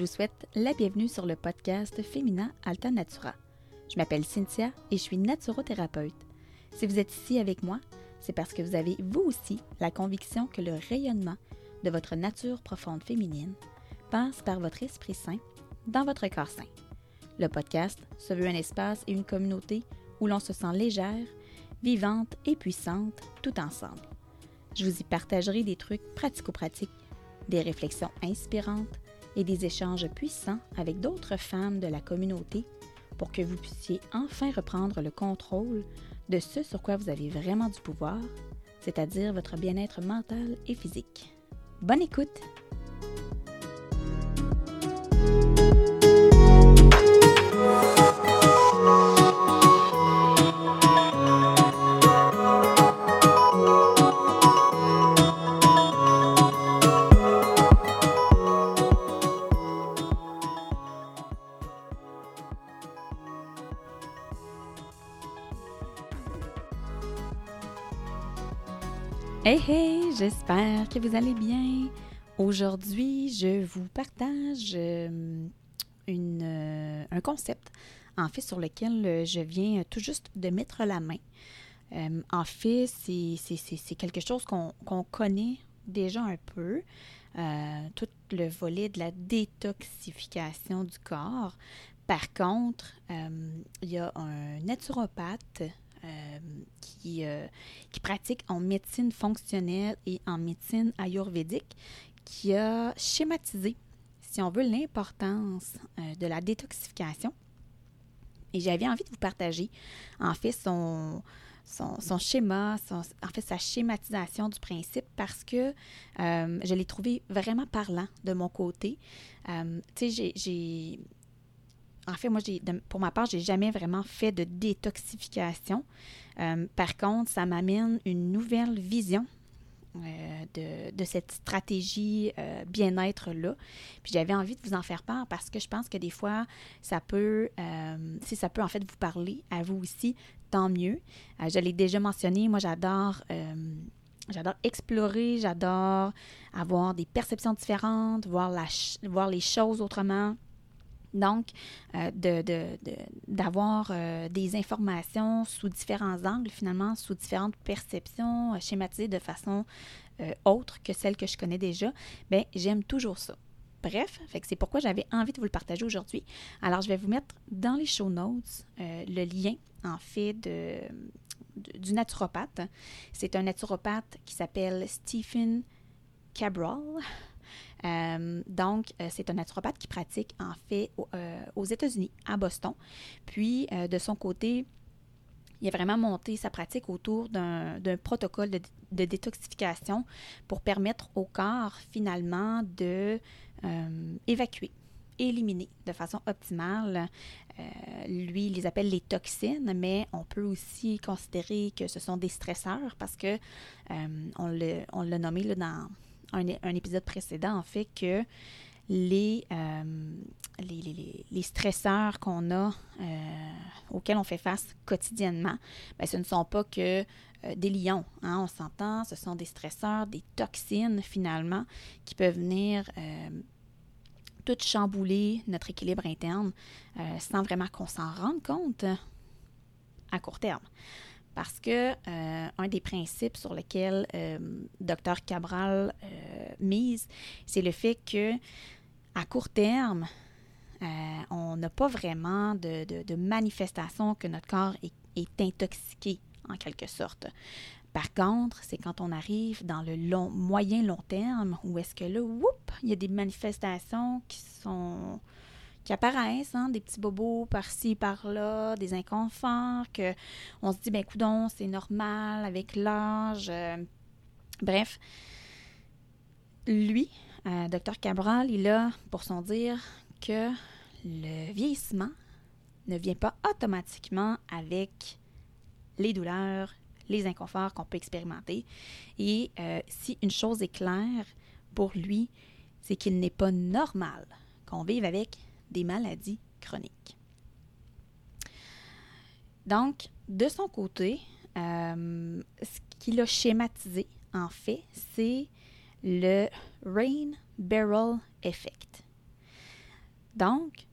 Je vous souhaite la bienvenue sur le podcast Féminin Alta Natura. Je m'appelle Cynthia et je suis naturothérapeute. Si vous êtes ici avec moi, c'est parce que vous avez vous aussi la conviction que le rayonnement de votre nature profonde féminine passe par votre esprit sain dans votre corps sain. Le podcast se veut un espace et une communauté où l'on se sent légère, vivante et puissante tout ensemble. Je vous y partagerai des trucs pratico-pratiques, des réflexions inspirantes et des échanges puissants avec d'autres femmes de la communauté pour que vous puissiez enfin reprendre le contrôle de ce sur quoi vous avez vraiment du pouvoir, c'est-à-dire votre bien-être mental et physique. Bonne écoute! Hey hey, j'espère que vous allez bien. Aujourd'hui, je vous partage euh, euh, un concept, en fait, sur lequel euh, je viens tout juste de mettre la main. en fait, c'est quelque chose qu'on connaît déjà un peu, tout le volet de la détoxification du corps. Par contre, il y a un naturopathe euh, qui, euh, qui pratique en médecine fonctionnelle et en médecine ayurvédique, qui a schématisé, si on veut, l'importance euh, de la détoxification. Et j'avais envie de vous partager, en fait, son, son, schéma, en fait, sa schématisation du principe parce que je l'ai trouvé vraiment parlant de mon côté. tu sais, j'ai en fait, moi, pour ma part, j'ai jamais vraiment fait de détoxification. Euh, par contre, ça m'amène une nouvelle vision euh, de, cette stratégie euh, bien-être-là. Puis j'avais envie de vous en faire part parce que je pense que des fois, ça peut, si ça peut en fait vous parler à vous aussi, tant mieux. je l'ai déjà mentionné, moi j'adore J'adore explorer, j'adore avoir des perceptions différentes, voir, les choses autrement. Donc, euh, d'avoir euh, des informations sous différents angles, finalement, sous différentes perceptions, euh, schématisées de façon autre que celle que je connais déjà, bien, j'aime toujours ça. Bref, c'est pourquoi j'avais envie de vous le partager aujourd'hui. Alors, je vais vous mettre dans les show notes le lien, en fait, de, du naturopathe. C'est un naturopathe qui s'appelle Stephen Cabral. Euh, donc, euh, c'est un naturopathe qui pratique en fait euh, aux États-Unis, à Boston. Puis, de son côté, il a vraiment monté sa pratique autour d'un protocole de, détoxification pour permettre au corps finalement de évacuer, éliminer de façon optimale. lui, il les appelle les toxines, mais on peut aussi considérer que ce sont des stresseurs parce que on l'a nommé là, dans un, épisode précédent, en fait, que les, euh, les, stresseurs qu'on a, euh, auxquels on fait face quotidiennement, bien, ce ne sont pas que euh, des lions. Hein, on s'entend, ce sont des stresseurs, des toxines finalement, qui peuvent venir tout chambouler notre équilibre interne sans vraiment qu'on s'en rende compte à court terme. Parce que euh, un des principes sur lesquels euh, Dr Cabral euh, mise, c'est le fait que à court terme, on n'a pas vraiment de, manifestation que notre corps est, intoxiqué en quelque sorte. Par contre, c'est quand on arrive dans le moyen long terme où est-ce que là, whoop, il y a des manifestations qui sont apparaissent, hein, des petits bobos par-ci, par-là, des inconforts, que on se dit, ben coudon, c'est normal avec l'âge. Euh, bref, lui, euh, Dr Cabral, il a pour son dire que le vieillissement ne vient pas automatiquement avec les douleurs, les inconforts qu'on peut expérimenter. Et euh, si une chose est claire pour lui, c'est qu'il n'est pas normal qu'on vive avec des maladies chroniques. Donc, de son côté, euh, ce qu'il a schématisé, en fait, c'est le Rain Barrel Effect. Donc,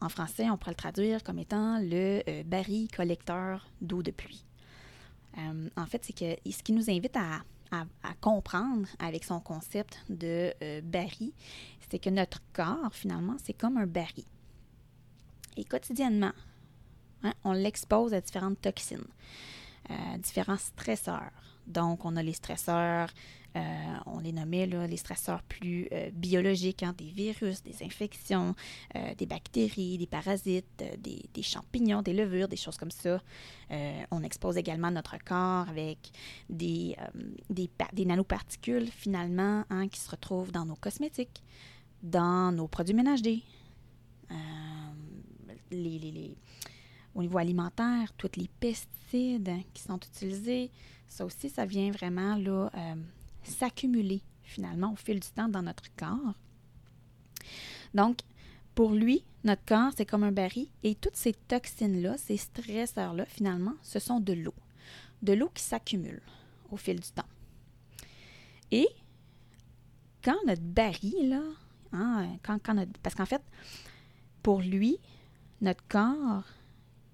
en français, on pourrait le traduire comme étant le euh, baril collecteur d'eau de pluie. Euh, en fait, c'est ce qui nous invite à, comprendre avec son concept de euh, baril, c'est que notre corps, finalement, c'est comme un baril. Et quotidiennement, hein, on l'expose à différentes toxines, différents stresseurs. Donc, on a les stresseurs euh, on les nommait les stresseurs plus euh, biologiques, hein, des virus, des infections, euh, des bactéries, des parasites, des, champignons, des levures, des choses comme ça. on expose également notre corps avec des, nanoparticules finalement hein, qui se retrouvent dans nos cosmétiques, dans nos produits ménagers. au niveau alimentaire, tous les pesticides qui sont utilisés, ça aussi, ça vient vraiment là, s'accumuler finalement au fil du temps dans notre corps. Donc, pour lui, notre corps, c'est comme un baril et toutes ces toxines-là, ces stresseurs-là, finalement, ce sont de l'eau. De l'eau qui s'accumule au fil du temps. Et quand notre baril, là, hein, quand, parce qu'en fait, pour lui, notre corps,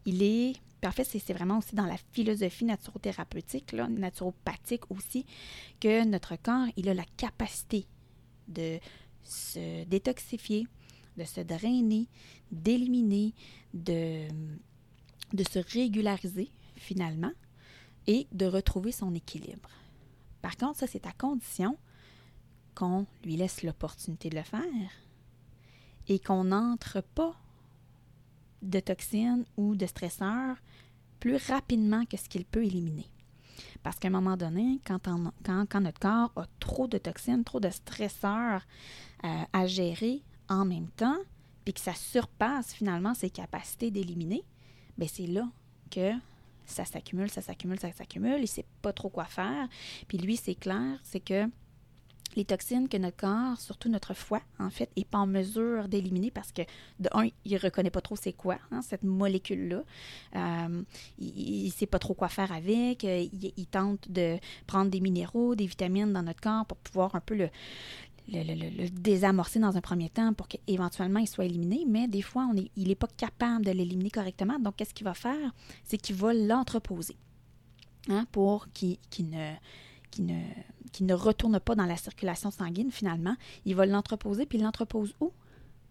il est en fait, c'est vraiment aussi dans la philosophie naturothérapeutique, naturopathique aussi, que notre corps, il a la capacité de se détoxifier, de se drainer, d'éliminer, de, de se régulariser finalement et de retrouver son équilibre. Par contre, ça, c'est à condition qu'on lui laisse l'opportunité de le faire et qu'on n'entre pas de toxines ou de stresseurs plus rapidement que ce qu'il peut éliminer. Parce qu'à un moment donné, quand, notre corps a trop de toxines, trop de stresseurs euh, à gérer en même temps, puis que ça surpasse finalement ses capacités d'éliminer, bien c'est là que ça s'accumule, ça s'accumule, ça s'accumule, il ne sait pas trop quoi faire. Puis lui, c'est clair, c'est que les toxines que notre corps, surtout notre foie, en fait, n'est pas en mesure d'éliminer parce que, de un, il ne reconnaît pas trop c'est quoi, hein, cette molécule-là. Euh, il ne sait pas trop quoi faire avec. Euh, il, tente de prendre des minéraux, des vitamines dans notre corps pour pouvoir un peu le, désamorcer dans un premier temps pour qu'éventuellement il soit éliminé, mais des fois, on est, il n'est pas capable de l'éliminer correctement. Donc, qu'est-ce qu'il va faire? C'est qu'il va l'entreposer hein, pour qu'il ne qui ne, qui ne retourne pas dans la circulation sanguine finalement. Il va l'entreposer, puis il l'entrepose où?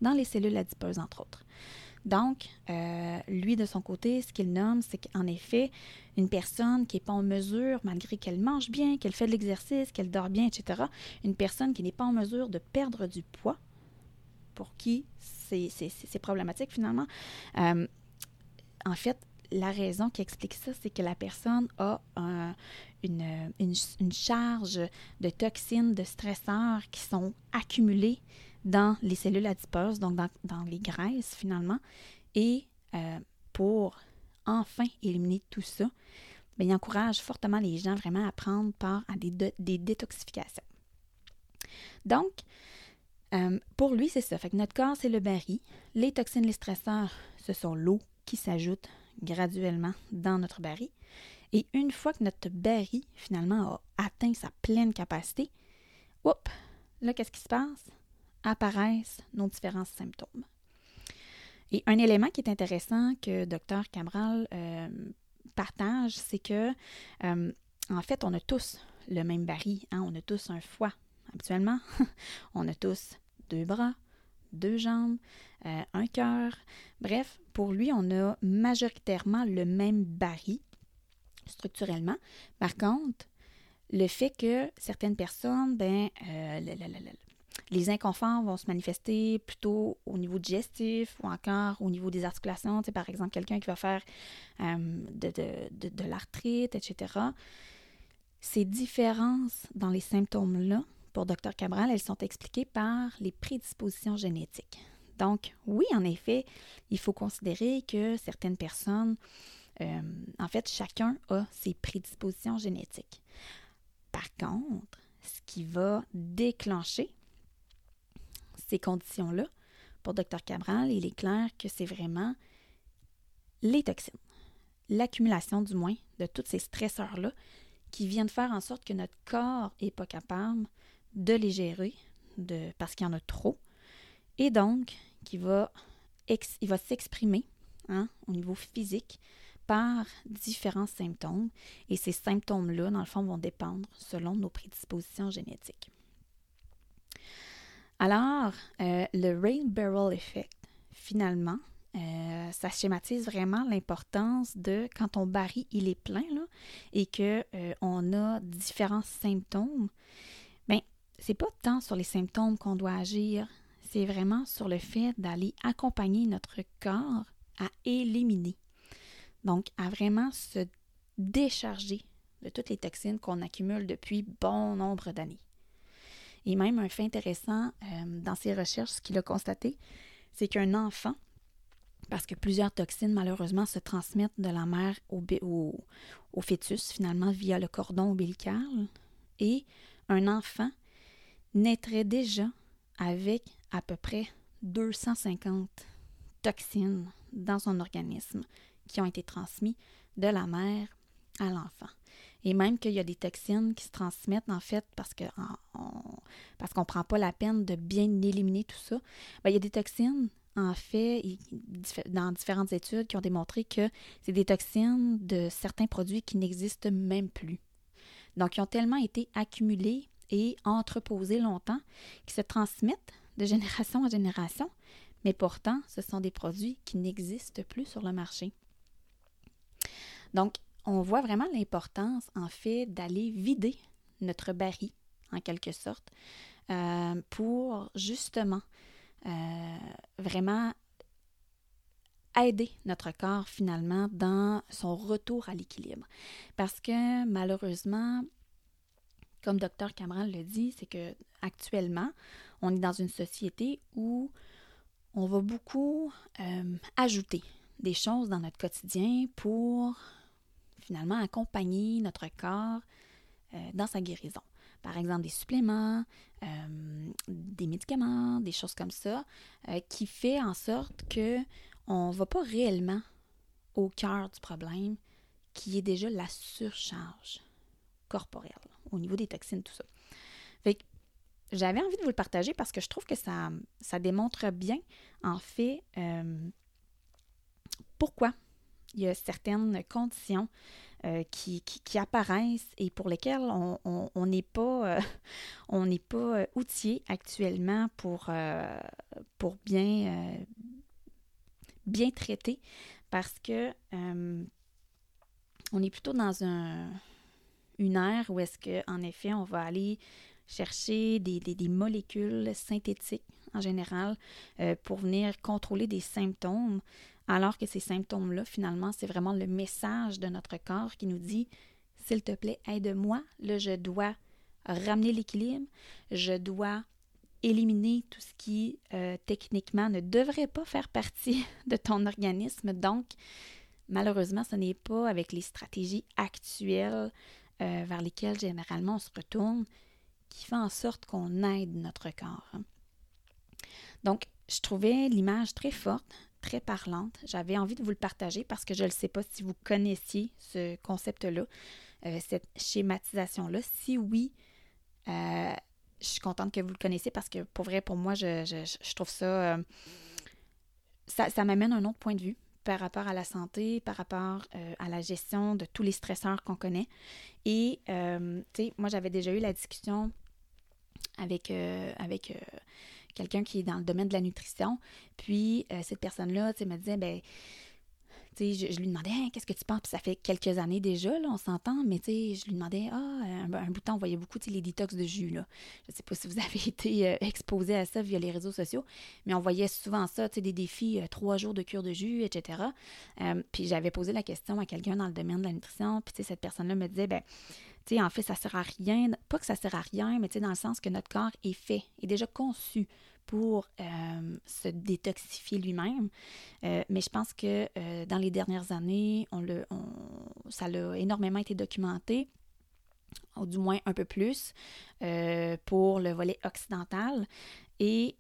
Dans les cellules adipeuses, entre autres. Donc, euh, lui, de son côté, ce qu'il nomme, c'est qu'en effet, une personne qui n'est pas en mesure, malgré qu'elle mange bien, qu'elle fait de l'exercice, qu'elle dort bien, etc., une personne qui n'est pas en mesure de perdre du poids, pour qui c'est problématique finalement, euh, en fait, la raison qui explique ça, c'est que la personne a une, charge de toxines, de stresseurs qui sont accumulés dans les cellules adipeuses, donc dans, les graisses finalement. Et euh, pour enfin éliminer tout ça, bien, il encourage fortement les gens vraiment à prendre part à des, des détoxifications. Donc, euh, pour lui, c'est ça. Fait que notre corps, c'est le baril. Les toxines, les stresseurs, ce sont l'eau qui s'ajoute graduellement dans notre baril. Et une fois que notre baril, finalement, a atteint sa pleine capacité, hop, là, qu'est-ce qui se passe? Apparaissent nos différents symptômes. Et un élément qui est intéressant que Dr Cabral euh, partage, c'est que, euh, en fait, on a tous le même baril, hein? on a tous un foie. Habituellement, on a tous deux bras, deux jambes, euh, un cœur. Bref, pour lui, on a majoritairement le même baril structurellement. Par contre, le fait que certaines personnes, ben, euh, les inconforts vont se manifester plutôt au niveau digestif ou encore au niveau des articulations. Tu par exemple, quelqu'un qui va faire euh, de l'arthrite, etc. Ces différences dans les symptômes-là pour Dr Cabral, elles sont expliquées par les prédispositions génétiques. Donc, oui, en effet, il faut considérer que certaines personnes, euh, en fait, chacun a ses prédispositions génétiques. Par contre, ce qui va déclencher ces conditions-là, pour Dr Cabral, il est clair que c'est vraiment les toxines, l'accumulation du moins de tous ces stresseurs-là qui viennent faire en sorte que notre corps n'est pas capable de les gérer parce qu'il y en a trop, et donc qui va, s'exprimer hein, au niveau physique par différents symptômes et ces symptômes-là, dans le fond, vont dépendre selon nos prédispositions génétiques. Alors, euh, le Rain Barrel Effect, finalement, euh, ça schématise vraiment l'importance de quand ton baril il est plein et que euh, on a différents symptômes. C'est pas tant sur les symptômes qu'on doit agir, c'est vraiment sur le fait d'aller accompagner notre corps à éliminer. Donc, à vraiment se décharger de toutes les toxines qu'on accumule depuis bon nombre d'années. Et même un fait intéressant euh, dans ses recherches, ce qu'il a constaté, c'est qu'un enfant, parce que plusieurs toxines malheureusement se transmettent de la mère au, au, fœtus finalement via le cordon ombilical, et un enfant naîtrait déjà avec à peu près 250 toxines dans son organisme qui ont été transmis de la mère à l'enfant. Et même qu'il y a des toxines qui se transmettent, en fait, parce qu'on parce qu'on ne prend pas la peine de bien éliminer tout ça. Ben, il y a des toxines, en fait, dans différentes études qui ont démontré que c'est des toxines de certains produits qui n'existent même plus. Donc, qui ont tellement été accumulés et entreposés longtemps qu'ils se transmettent de génération en génération, mais pourtant, ce sont des produits qui n'existent plus sur le marché. Donc, on voit vraiment l'importance, en fait, d'aller vider notre baril, en quelque sorte, euh, pour justement euh, vraiment aider notre corps finalement dans son retour à l'équilibre. Parce que malheureusement, comme Dr Cameron le dit, c'est que actuellement, on est dans une société où on va beaucoup euh, ajouter des choses dans notre quotidien pour finalement accompagner notre corps euh, dans sa guérison. Par exemple, des suppléments, euh, des médicaments, des choses comme ça, qui fait en sorte que on va pas réellement au cœur du problème, qui est déjà la surcharge corporelle au niveau des toxines, tout ça. Fait j'avais envie de vous le partager parce que je trouve que ça, ça démontre bien, en fait, pourquoi il y a certaines conditions euh, qui, qui, apparaissent et pour lesquelles on n'est pas, pas euh, euh, outillé actuellement pour, pour bien, bien traiter parce que on est plutôt dans un, une ère où est-ce qu'en effet, on va aller chercher des, molécules synthétiques en général pour venir contrôler des symptômes alors que ces symptômes-là, finalement, c'est vraiment le message de notre corps qui nous dit S'il te plaît, aide-moi. Là, je dois ramener l'équilibre. Je dois éliminer tout ce qui, euh, techniquement, ne devrait pas faire partie de ton organisme. Donc, malheureusement, ce n'est pas avec les stratégies actuelles euh, vers lesquelles généralement on se retourne qui fait en sorte qu'on aide notre corps. Donc, je trouvais l'image très forte très parlante. J'avais envie de vous le partager parce que je ne sais pas si vous connaissiez ce concept-là, euh, cette schématisation-là. Si oui, euh, je suis contente que vous le connaissiez parce que pour vrai, pour moi, je, trouve ça, ça, ça m'amène un autre point de vue par rapport à la santé, par rapport à la gestion de tous les stresseurs qu'on connaît. Et, tu sais, moi, j'avais déjà eu la discussion avec, avec quelqu'un qui est dans le domaine de la nutrition. Puis euh, cette personne-là, tu me disait, ben, je, lui demandais, hein, qu'est-ce que tu penses? Puis ça fait quelques années déjà, là, on s'entend, mais je lui demandais, ah, un, bout de temps, on voyait beaucoup, les détox de jus, là. Je sais pas si vous avez été euh, exposé à ça via les réseaux sociaux, mais on voyait souvent ça, des défis, euh, trois jours de cure de jus, etc. puis j'avais posé la question à quelqu'un dans le domaine de la nutrition, puis cette personne-là me disait, ben, tu sais, en fait, ça sert à rien, pas que ça sert à rien, mais dans le sens que notre corps est fait, est déjà conçu pour euh, se détoxifier lui-même. Euh, mais je pense que euh, dans les dernières années, on le, ça a énormément été documenté, ou du moins un peu plus, pour le volet occidental. Et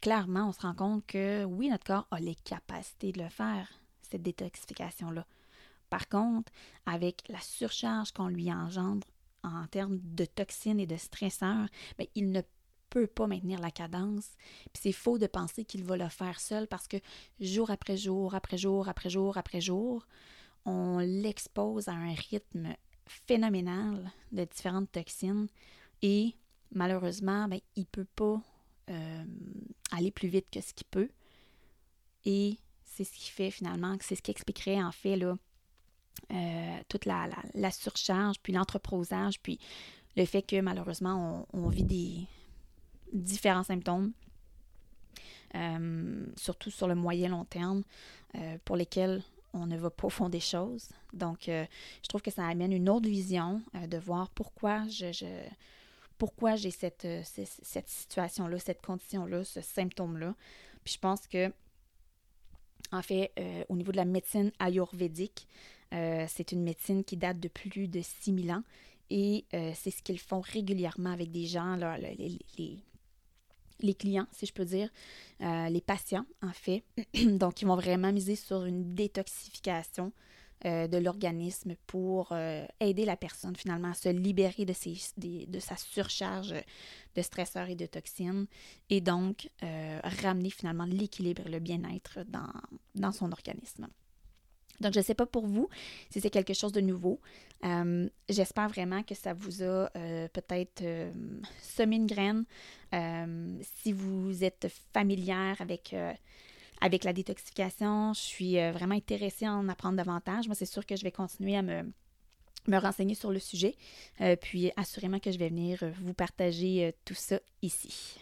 clairement, on se rend compte que oui, notre corps a les capacités de le faire, cette détoxification-là. Par contre, avec la surcharge qu'on lui engendre en termes de toxines et de stresseurs, bien, il ne peut pas maintenir la cadence. Puis c'est faux de penser qu'il va le faire seul parce que jour après jour, après jour, après jour, après jour, on l'expose à un rythme phénoménal de différentes toxines et malheureusement, ben, il ne peut pas euh, aller plus vite que ce qu'il peut. Et c'est ce qui fait finalement, c'est ce qui expliquerait en fait là, euh, toute la, la, surcharge, puis l'entreposage, puis le fait que malheureusement on, vit des différents symptômes, euh, surtout sur le moyen long terme, pour lesquels on ne va pas au fond des choses. Donc, je trouve que ça amène une autre vision de voir pourquoi je pourquoi j'ai cette, euh, cette situation-là, cette condition-là, ce symptôme-là. Puis je pense que, en fait, euh, au niveau de la médecine ayurvédique, euh, c'est une médecine qui date de plus de 6000 ans et c'est ce qu'ils font régulièrement avec des gens, les, les, les, clients, si je peux dire, les patients, en fait. Donc, ils vont vraiment miser sur une détoxification euh, de l'organisme pour euh, aider la personne finalement à se libérer de, ses, de sa surcharge de stresseurs et de toxines et donc euh, ramener finalement l'équilibre et le bien-être dans, son organisme. Donc, je ne sais pas pour vous si c'est quelque chose de nouveau. J'espère vraiment que ça vous a peut-être semé une graine. si vous êtes familière avec avec la détoxification. Je suis euh, vraiment intéressée à en apprendre davantage. Moi, c'est sûr que je vais continuer à me, me renseigner sur le sujet. Euh, puis assurément que je vais venir euh, vous partager tout ça ici.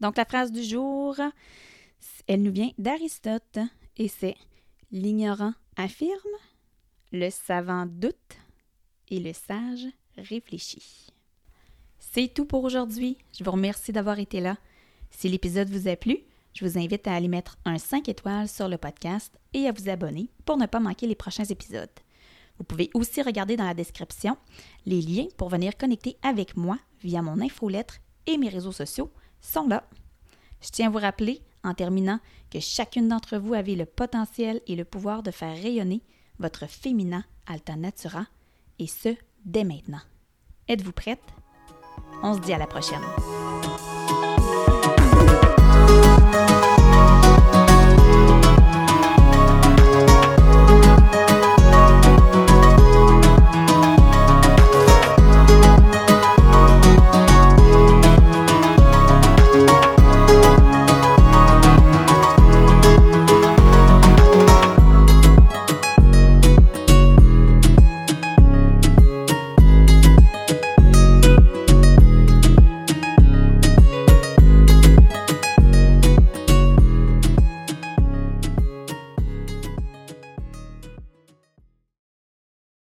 Donc la phrase du jour, elle nous vient d'Aristote et c'est L'ignorant affirme, le savant doute et le sage réfléchit. C'est tout pour aujourd'hui. Je vous remercie d'avoir été là. Si l'épisode vous a plu, je vous invite à aller mettre un 5 étoiles sur le podcast et à vous abonner pour ne pas manquer les prochains épisodes. Vous pouvez aussi regarder dans la description les liens pour venir connecter avec moi via mon infolettre et mes réseaux sociaux sont là. Je tiens à vous rappeler, en terminant, que chacune d'entre vous avait le potentiel et le pouvoir de faire rayonner votre féminin Alta Natura, et ce, dès maintenant. Êtes-vous prête? On se dit à la prochaine.